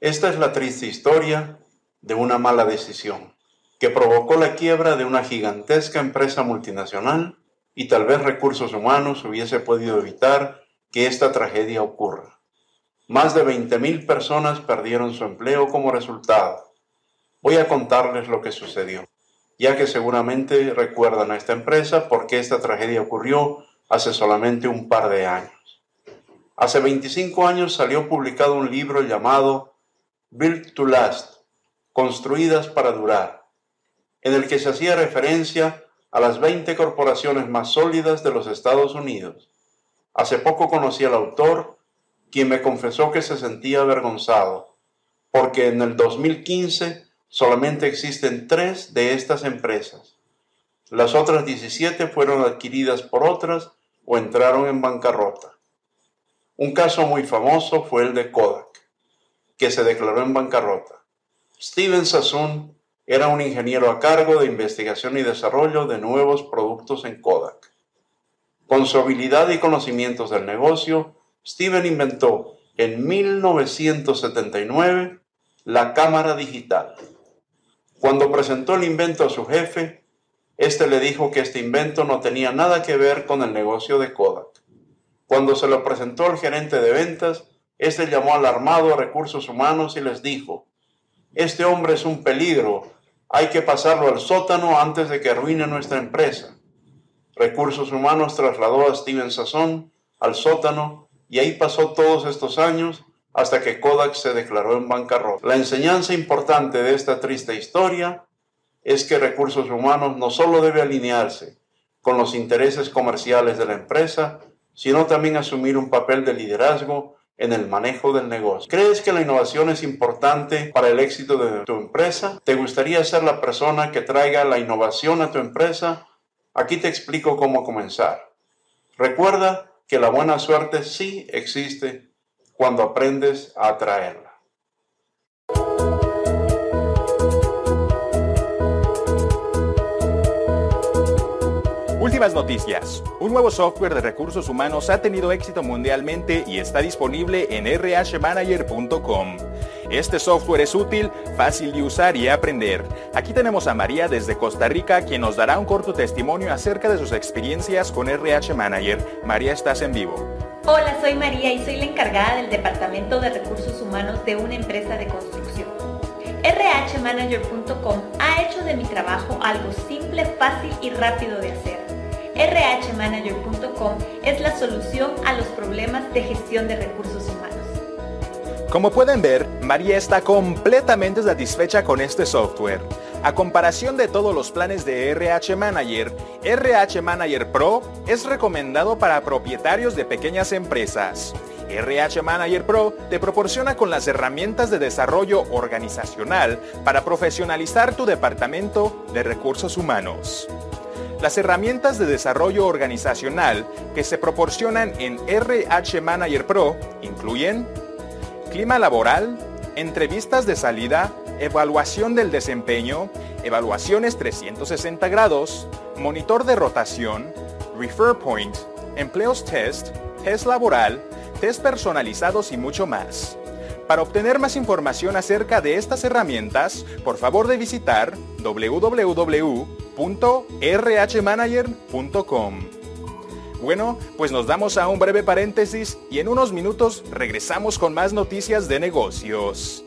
Esta es la triste historia de una mala decisión que provocó la quiebra de una gigantesca empresa multinacional y tal vez recursos humanos hubiese podido evitar que esta tragedia ocurra. Más de 20.000 personas perdieron su empleo como resultado. Voy a contarles lo que sucedió, ya que seguramente recuerdan a esta empresa porque esta tragedia ocurrió hace solamente un par de años. Hace 25 años salió publicado un libro llamado Built to Last, Construidas para Durar, en el que se hacía referencia a las 20 corporaciones más sólidas de los Estados Unidos. Hace poco conocí al autor, quien me confesó que se sentía avergonzado, porque en el 2015 solamente existen tres de estas empresas. Las otras 17 fueron adquiridas por otras o entraron en bancarrota. Un caso muy famoso fue el de Kodak, que se declaró en bancarrota. Steven Sassoon era un ingeniero a cargo de investigación y desarrollo de nuevos productos en Kodak. Con su habilidad y conocimientos del negocio, Steven inventó en 1979 la cámara digital. Cuando presentó el invento a su jefe, éste le dijo que este invento no tenía nada que ver con el negocio de Kodak. Cuando se lo presentó al gerente de ventas, éste llamó alarmado a recursos humanos y les dijo, este hombre es un peligro hay que pasarlo al sótano antes de que arruine nuestra empresa. Recursos Humanos trasladó a Steven Sasson al sótano y ahí pasó todos estos años hasta que Kodak se declaró en bancarrota. La enseñanza importante de esta triste historia es que Recursos Humanos no solo debe alinearse con los intereses comerciales de la empresa, sino también asumir un papel de liderazgo en el manejo del negocio. ¿Crees que la innovación es importante para el éxito de tu empresa? ¿Te gustaría ser la persona que traiga la innovación a tu empresa? Aquí te explico cómo comenzar. Recuerda que la buena suerte sí existe cuando aprendes a atraerla. Últimas noticias. Un nuevo software de recursos humanos ha tenido éxito mundialmente y está disponible en rhmanager.com. Este software es útil, fácil de usar y aprender. Aquí tenemos a María desde Costa Rica, quien nos dará un corto testimonio acerca de sus experiencias con RH Manager. María, estás en vivo. Hola, soy María y soy la encargada del Departamento de Recursos Humanos de una empresa de construcción. RHManager.com ha hecho de mi trabajo algo simple, fácil y rápido de hacer rhmanager.com es la solución a los problemas de gestión de recursos humanos. Como pueden ver, María está completamente satisfecha con este software. A comparación de todos los planes de RH Manager, RH Manager Pro es recomendado para propietarios de pequeñas empresas. RH Manager Pro te proporciona con las herramientas de desarrollo organizacional para profesionalizar tu departamento de recursos humanos. Las herramientas de desarrollo organizacional que se proporcionan en RH Manager Pro incluyen clima laboral, entrevistas de salida, evaluación del desempeño, evaluaciones 360 grados, monitor de rotación, refer point, empleos test, test laboral, test personalizados y mucho más. Para obtener más información acerca de estas herramientas, por favor de visitar www.rhmanager.com. Bueno, pues nos damos a un breve paréntesis y en unos minutos regresamos con más noticias de negocios.